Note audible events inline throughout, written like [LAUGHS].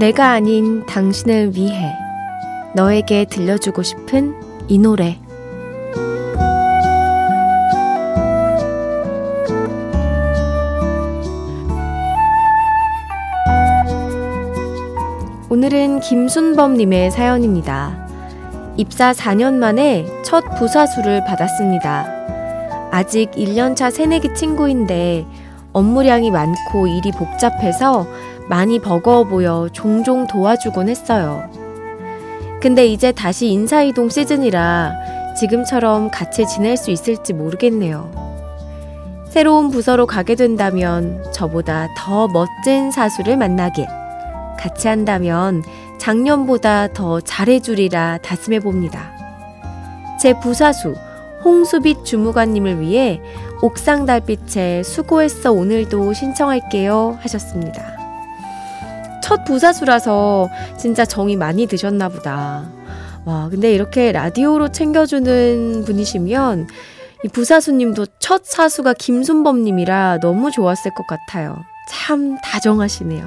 내가 아닌 당신을 위해 너에게 들려주고 싶은 이 노래 오늘은 김순범님의 사연입니다. 입사 4년 만에 첫 부사수를 받았습니다. 아직 1년차 새내기 친구인데 업무량이 많고 일이 복잡해서 많이 버거워 보여 종종 도와주곤 했어요. 근데 이제 다시 인사이동 시즌이라 지금처럼 같이 지낼 수 있을지 모르겠네요. 새로운 부서로 가게 된다면 저보다 더 멋진 사수를 만나길. 같이 한다면 작년보다 더 잘해주리라 다짐해 봅니다. 제 부사수, 홍수빛 주무관님을 위해 옥상 달빛에 수고했어 오늘도 신청할게요 하셨습니다. 첫 부사수라서 진짜 정이 많이 드셨나 보다. 와, 근데 이렇게 라디오로 챙겨주는 분이시면 이 부사수님도 첫 사수가 김순범님이라 너무 좋았을 것 같아요. 참 다정하시네요.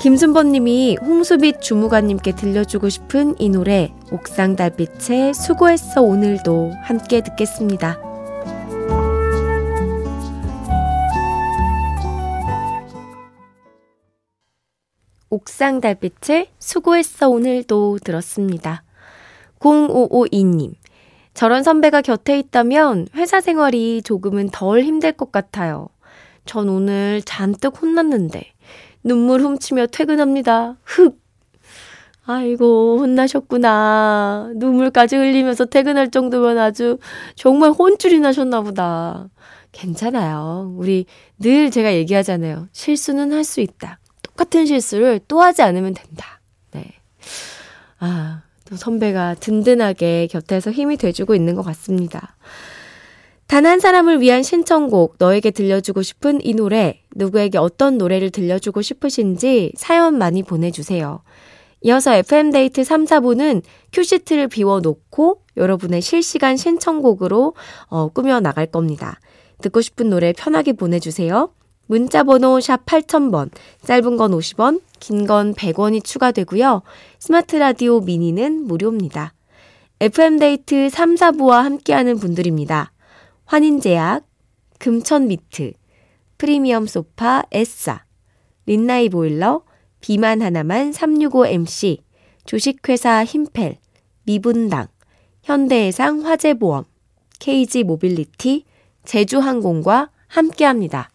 김순범님이 홍수빛 주무관님께 들려주고 싶은 이 노래 옥상 달빛에 수고했어 오늘도 함께 듣겠습니다. 옥상 달빛을 수고했어 오늘도 들었습니다. 0552님. 저런 선배가 곁에 있다면 회사 생활이 조금은 덜 힘들 것 같아요. 전 오늘 잔뜩 혼났는데 눈물 훔치며 퇴근합니다. 흑! 아이고, 혼나셨구나. 눈물까지 흘리면서 퇴근할 정도면 아주 정말 혼쭐이 나셨나 보다. 괜찮아요. 우리 늘 제가 얘기하잖아요. 실수는 할 수 있다. 똑같은 실수를 또 하지 않으면 된다. 네. 아, 또 선배가 든든하게 곁에서 힘이 돼주고 있는 것 같습니다. 단 한 사람을 위한 신청곡, 너에게 들려주고 싶은 이 노래, 누구에게 어떤 노래를 들려주고 싶으신지 사연 많이 보내주세요. 이어서 FM데이트 3, 4부는 큐시트를 비워놓고 여러분의 실시간 신청곡으로 어, 꾸며 나갈 겁니다. 듣고 싶은 노래 편하게 보내주세요. 문자 번호 샵 8000번, 짧은 건 50원, 긴 건 100원이 추가되고요. 스마트 라디오 미니는 무료입니다. FM데이트 3, 4부와 함께하는 분들입니다. 환인제약, 금천미트, 프리미엄 소파 에싸, 린나이 보일러, 비만 하나만 365MC, 주식회사 힘펠, 미분당, 현대해상 화재보험, KG 모빌리티, 제주항공과 함께합니다.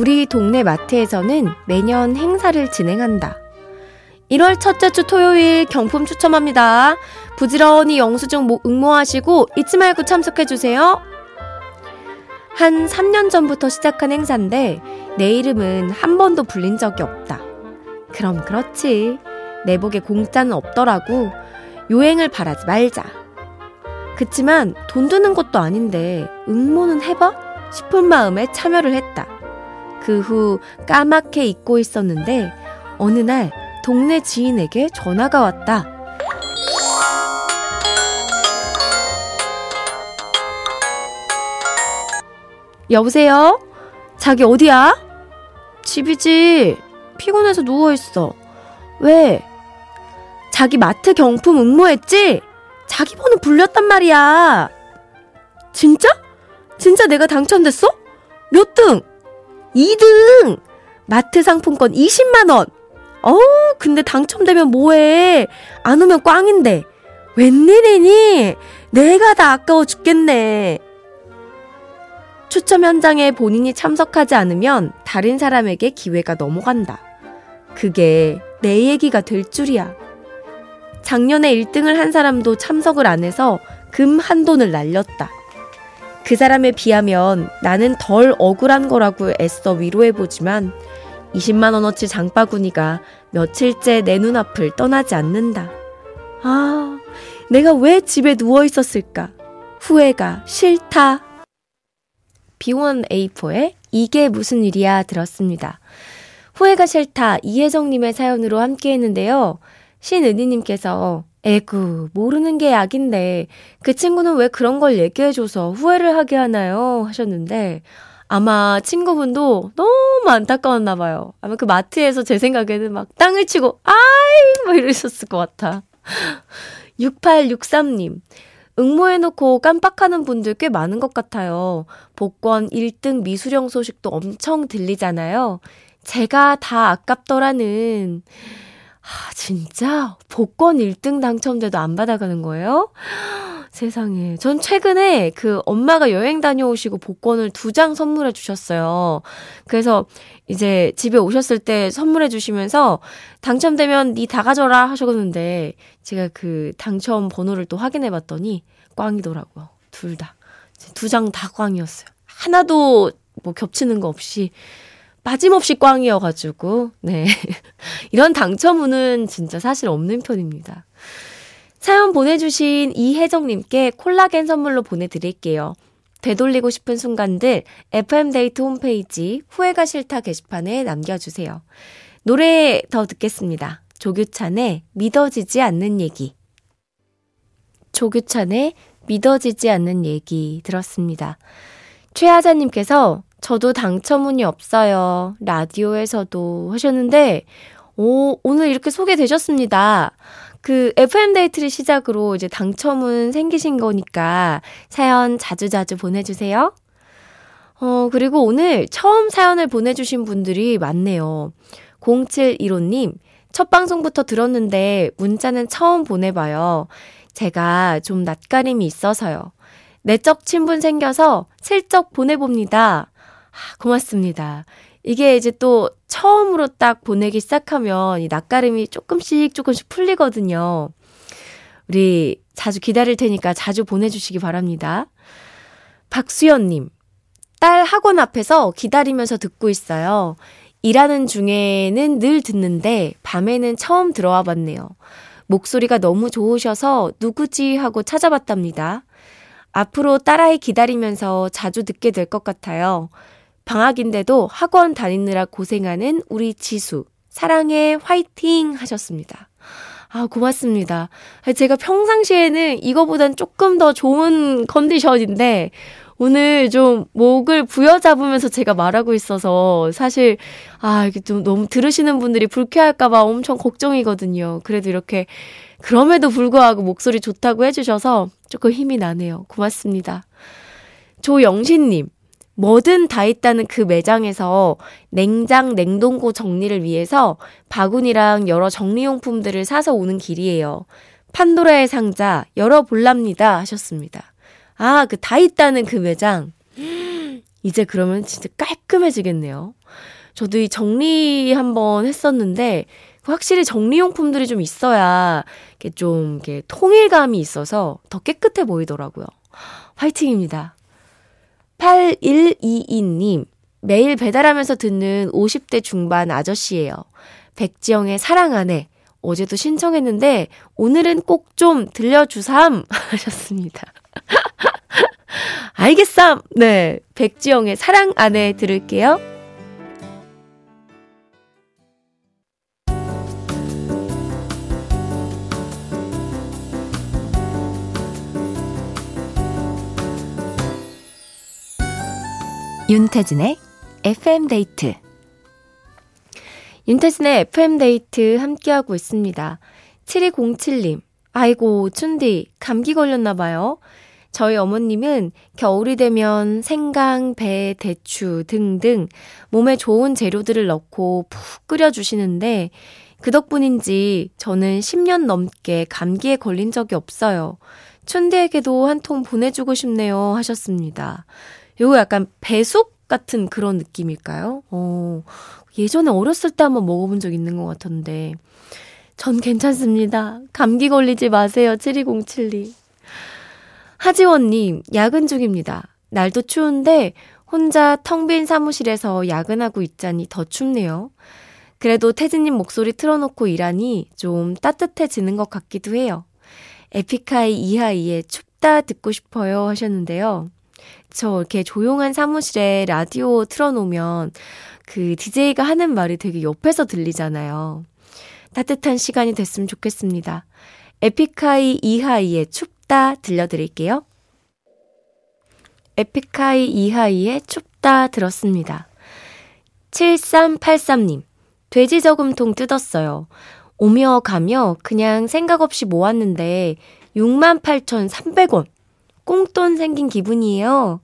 우리 동네 마트에서는 매년 행사를 진행한다. 1월 첫째 주 토요일 경품 추첨합니다. 부지런히 영수증 응모하시고 잊지 말고 참석해주세요. 한 3년 전부터 시작한 행사인데 내 이름은 한 번도 불린 적이 없다. 그럼 그렇지. 내복에 공짜는 없더라고. 요행을 바라지 말자. 그치만 돈 드는 것도 아닌데 응모는 해봐? 싶은 마음에 참여를 했다. 그 후 까맣게 잊고 있었는데 어느 날 동네 지인에게 전화가 왔다. 여보세요? 자기 어디야? 집이지. 피곤해서 누워있어. 왜? 자기 마트 경품 응모했지? 자기 번호 불렸단 말이야. 진짜? 진짜 내가 당첨됐어? 몇 등? 2등! 마트 상품권 20만원! 어, 근데 당첨되면 뭐해? 안 오면 꽝인데. 웬일이니? 내가 다 아까워 죽겠네. 추첨 현장에 본인이 참석하지 않으면 다른 사람에게 기회가 넘어간다. 그게 내 얘기가 될 줄이야. 작년에 1등을 한 사람도 참석을 안 해서 금 한 돈을 날렸다. 그 사람에 비하면 나는 덜 억울한 거라고 애써 위로해보지만 20만원어치 장바구니가 며칠째 내 눈앞을 떠나지 않는다. 아, 내가 왜 집에 누워 있었을까? 후회가 싫다. B1A4의 이게 무슨 일이야 들었습니다. 후회가 싫다 이혜정님의 사연으로 함께 했는데요. 신은희님께서 에구, 모르는 게 약인데, 그 친구는 왜 그런 걸 얘기해줘서 후회를 하게 하나요? 하셨는데, 아마 친구분도 너무 안타까웠나 봐요. 아마 그 마트에서 제 생각에는 막 땅을 치고, 아이! 뭐 이러셨을 것 같아. [LAUGHS] 6863님. 응모해놓고 깜빡하는 분들 꽤 많은 것 같아요. 복권 1등 미수령 소식도 엄청 들리잖아요. 제가 다 아깝더라는. 아, 진짜? 복권 1등 당첨돼도 안 받아가는 거예요? [GASPS] 세상에. 전 최근에 그 엄마가 여행 다녀오시고 복권을 두 장 선물해 주셨어요. 그래서 이제 집에 오셨을 때 선물해 주시면서 당첨되면 니 다 가져라 하셨는데 제가 그 당첨 번호를 또 확인해 봤더니 꽝이더라고요. 둘 다. 두 장 다 꽝이었어요. 하나도 뭐 겹치는 거 없이 빠짐없이 꽝이어가지고, 네. [LAUGHS] 이런 당첨운은 진짜 사실 없는 편입니다. 사연 보내주신 이혜정님께 콜라겐 선물로 보내드릴게요. 되돌리고 싶은 순간들 FM데이트 홈페이지 후회가 싫다 게시판에 남겨주세요. 노래 더 듣겠습니다. 조규찬의 믿어지지 않는 얘기. 조규찬의 믿어지지 않는 얘기 들었습니다. 최하자님께서 저도 당첨운이 없어요. 라디오에서도 하셨는데, 오, 오늘 이렇게 소개되셨습니다. 그 FM데이트를 시작으로 이제 당첨은 생기신 거니까 사연 자주자주 보내주세요. 어, 그리고 오늘 처음 사연을 보내주신 분들이 많네요. 0715님, 첫 방송부터 들었는데 문자는 처음 보내봐요. 제가 좀 낯가림이 있어서요. 내적 친분 생겨서 슬쩍 보내봅니다. 아, 고맙습니다. 이게 이제 또 처음으로 딱 보내기 시작하면 이 낯가림이 조금씩 조금씩 풀리거든요. 우리 자주 기다릴 테니까 자주 보내주시기 바랍니다. 박수연님, 딸 학원 앞에서 기다리면서 듣고 있어요. 일하는 중에는 늘 듣는데 밤에는 처음 들어와 봤네요. 목소리가 너무 좋으셔서 누구지 하고 찾아봤답니다. 앞으로 딸아이 기다리면서 자주 듣게 될 것 같아요. 방학인데도 학원 다니느라 고생하는 우리 지수. 사랑해, 화이팅! 하셨습니다. 아, 고맙습니다. 제가 평상시에는 이거보단 조금 더 좋은 컨디션인데, 오늘 좀 목을 부여잡으면서 제가 말하고 있어서 사실, 아, 이게 좀 너무 들으시는 분들이 불쾌할까봐 엄청 걱정이거든요. 그래도 이렇게, 그럼에도 불구하고 목소리 좋다고 해주셔서 조금 힘이 나네요. 고맙습니다. 조영신님. 뭐든 다 있다는 그 매장에서 냉장, 냉동고 정리를 위해서 바구니랑 여러 정리용품들을 사서 오는 길이에요. 판도라의 상자 열어볼랍니다 하셨습니다. 아, 그 다 있다는 그 매장. [GASPS] 이제 그러면 진짜 깔끔해지겠네요. 저도 이 정리 한번 했었는데 확실히 정리용품들이 좀 있어야 이렇게 좀 이렇게 통일감이 있어서 더 깨끗해 보이더라고요. 화이팅입니다. 8122님, 매일 배달하면서 듣는 50대 중반 아저씨예요. 백지영의 사랑 안에 어제도 신청했는데 오늘은 꼭 좀 들려주삼 [LAUGHS] 하셨습니다. [LAUGHS] 알겠삼. 네. 백지영의 사랑 안에 들을게요. 윤태진의 FM 데이트 윤태진의 FM 데이트 함께하고 있습니다. 7207님, 아이고, 춘디, 감기 걸렸나봐요. 저희 어머님은 겨울이 되면 생강, 배, 대추 등등 몸에 좋은 재료들을 넣고 푹 끓여주시는데 그 덕분인지 저는 10년 넘게 감기에 걸린 적이 없어요. 춘디에게도 한 통 보내주고 싶네요 하셨습니다. 요거 약간 배숙 같은 그런 느낌일까요? 어, 예전에 어렸을 때 한번 먹어본 적 있는 것 같던데. 전 괜찮습니다. 감기 걸리지 마세요. 7207님. 하지원님, 야근 중입니다. 날도 추운데 혼자 텅 빈 사무실에서 야근하고 있자니 더 춥네요. 그래도 태진님 목소리 틀어놓고 일하니 좀 따뜻해지는 것 같기도 해요. 에픽하이 이하이의 춥다 듣고 싶어요 하셨는데요. 저 이렇게 조용한 사무실에 라디오 틀어놓으면 그 DJ가 하는 말이 되게 옆에서 들리잖아요. 따뜻한 시간이 됐으면 좋겠습니다. 에픽하이 이하이의 춥다 들려드릴게요. 에픽하이 이하이의 춥다 들었습니다. 7383님, 돼지 저금통 뜯었어요. 오며 가며 그냥 생각 없이 모았는데 68,300원. 꽁돈 생긴 기분이에요.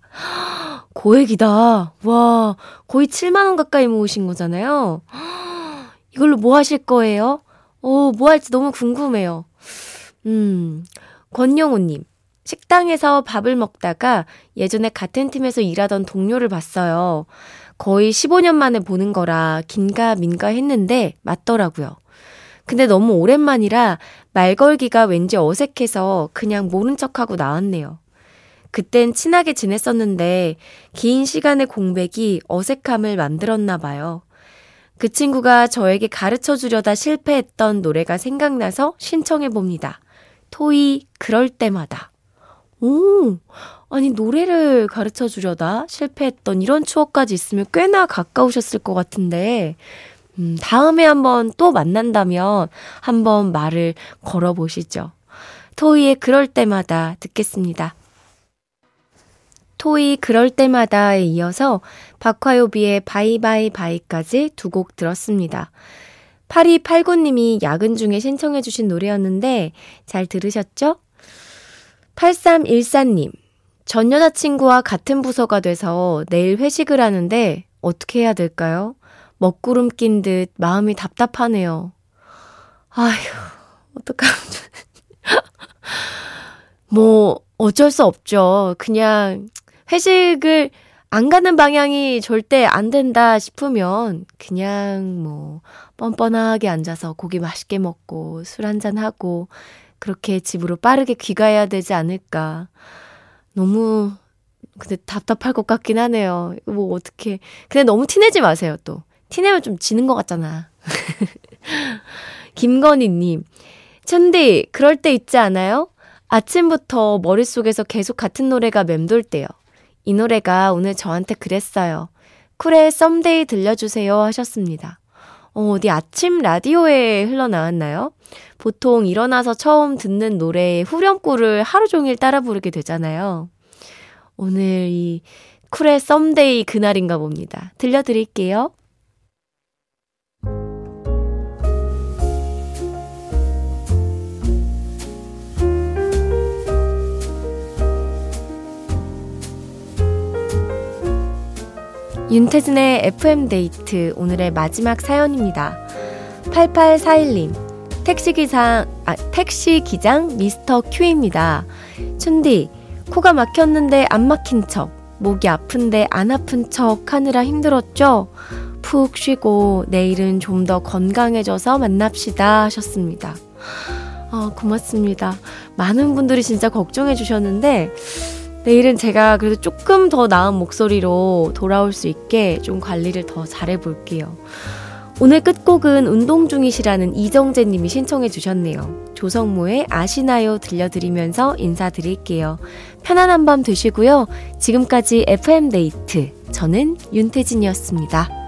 고액이다. 와, 거의 7만원 가까이 모으신 거잖아요. 이걸로 뭐 하실 거예요? 어, 뭐 할지 너무 궁금해요. 음, 권영호님. 식당에서 밥을 먹다가 예전에 같은 팀에서 일하던 동료를 봤어요. 거의 15년 만에 보는 거라 긴가 민가 했는데 맞더라고요. 근데 너무 오랜만이라 말 걸기가 왠지 어색해서 그냥 모른 척하고 나왔네요. 그땐 친하게 지냈었는데 긴 시간의 공백이 어색함을 만들었나 봐요. 그 친구가 저에게 가르쳐 주려다 실패했던 노래가 생각나서 신청해 봅니다. 토이 그럴 때마다. 오, 아니 노래를 가르쳐 주려다 실패했던 이런 추억까지 있으면 꽤나 가까우셨을 것 같은데 음, 다음에 한번 또 만난다면 한번 말을 걸어보시죠. 토이의 그럴 때마다 듣겠습니다. 토이 그럴 때마다에 이어서 박화요비의 바이바이 바이까지 두 곡 들었습니다. 8289님이 야근 중에 신청해 주신 노래였는데 잘 들으셨죠? 8314님, 전 여자친구와 같은 부서가 돼서 내일 회식을 하는데 어떻게 해야 될까요? 먹구름 낀 듯 마음이 답답하네요. 아휴, 어떡하면 [LAUGHS] 뭐, 어쩔 수 없죠. 그냥 회식을 안 가는 방향이 절대 안 된다 싶으면 그냥 뭐 뻔뻔하게 앉아서 고기 맛있게 먹고 술 한잔 하고 그렇게 집으로 빠르게 귀가해야 되지 않을까. 너무 근데 답답할 것 같긴 하네요. 뭐 어떻게 근데 너무 티내지 마세요 또. 티내면 좀 지는 것 같잖아. [LAUGHS] 김건희님, 천디 그럴 때 있지 않아요? 아침부터 머릿속에서 계속 같은 노래가 맴돌 때요. 이 노래가 오늘 저한테 그랬어요. 쿨의 Someday 들려주세요 하셨습니다. 어, 어디 아침 라디오에 흘러나왔나요? 보통 일어나서 처음 듣는 노래의 후렴구를 하루 종일 따라 부르게 되잖아요. 오늘 이 쿨의 Someday 그날인가 봅니다. 들려드릴게요. 윤태진의 FM데이트 오늘의 마지막 사연입니다. 8841님, 택시기상, 아, 택시기장 미스터 큐입니다. 춘디, 코가 막혔는데 안 막힌 척, 목이 아픈데 안 아픈 척 하느라 힘들었죠? 푹 쉬고 내일은 좀 더 건강해져서 만납시다 하셨습니다. 아, 고맙습니다. 많은 분들이 진짜 걱정해 주셨는데, 내일은 제가 그래도 조금 더 나은 목소리로 돌아올 수 있게 좀 관리를 더 잘해 볼게요. 오늘 끝곡은 운동 중이시라는 이정재 님이 신청해 주셨네요. 조성모의 아시나요 들려드리면서 인사드릴게요. 편안한 밤 되시고요. 지금까지 FM데이트. 저는 윤태진이었습니다.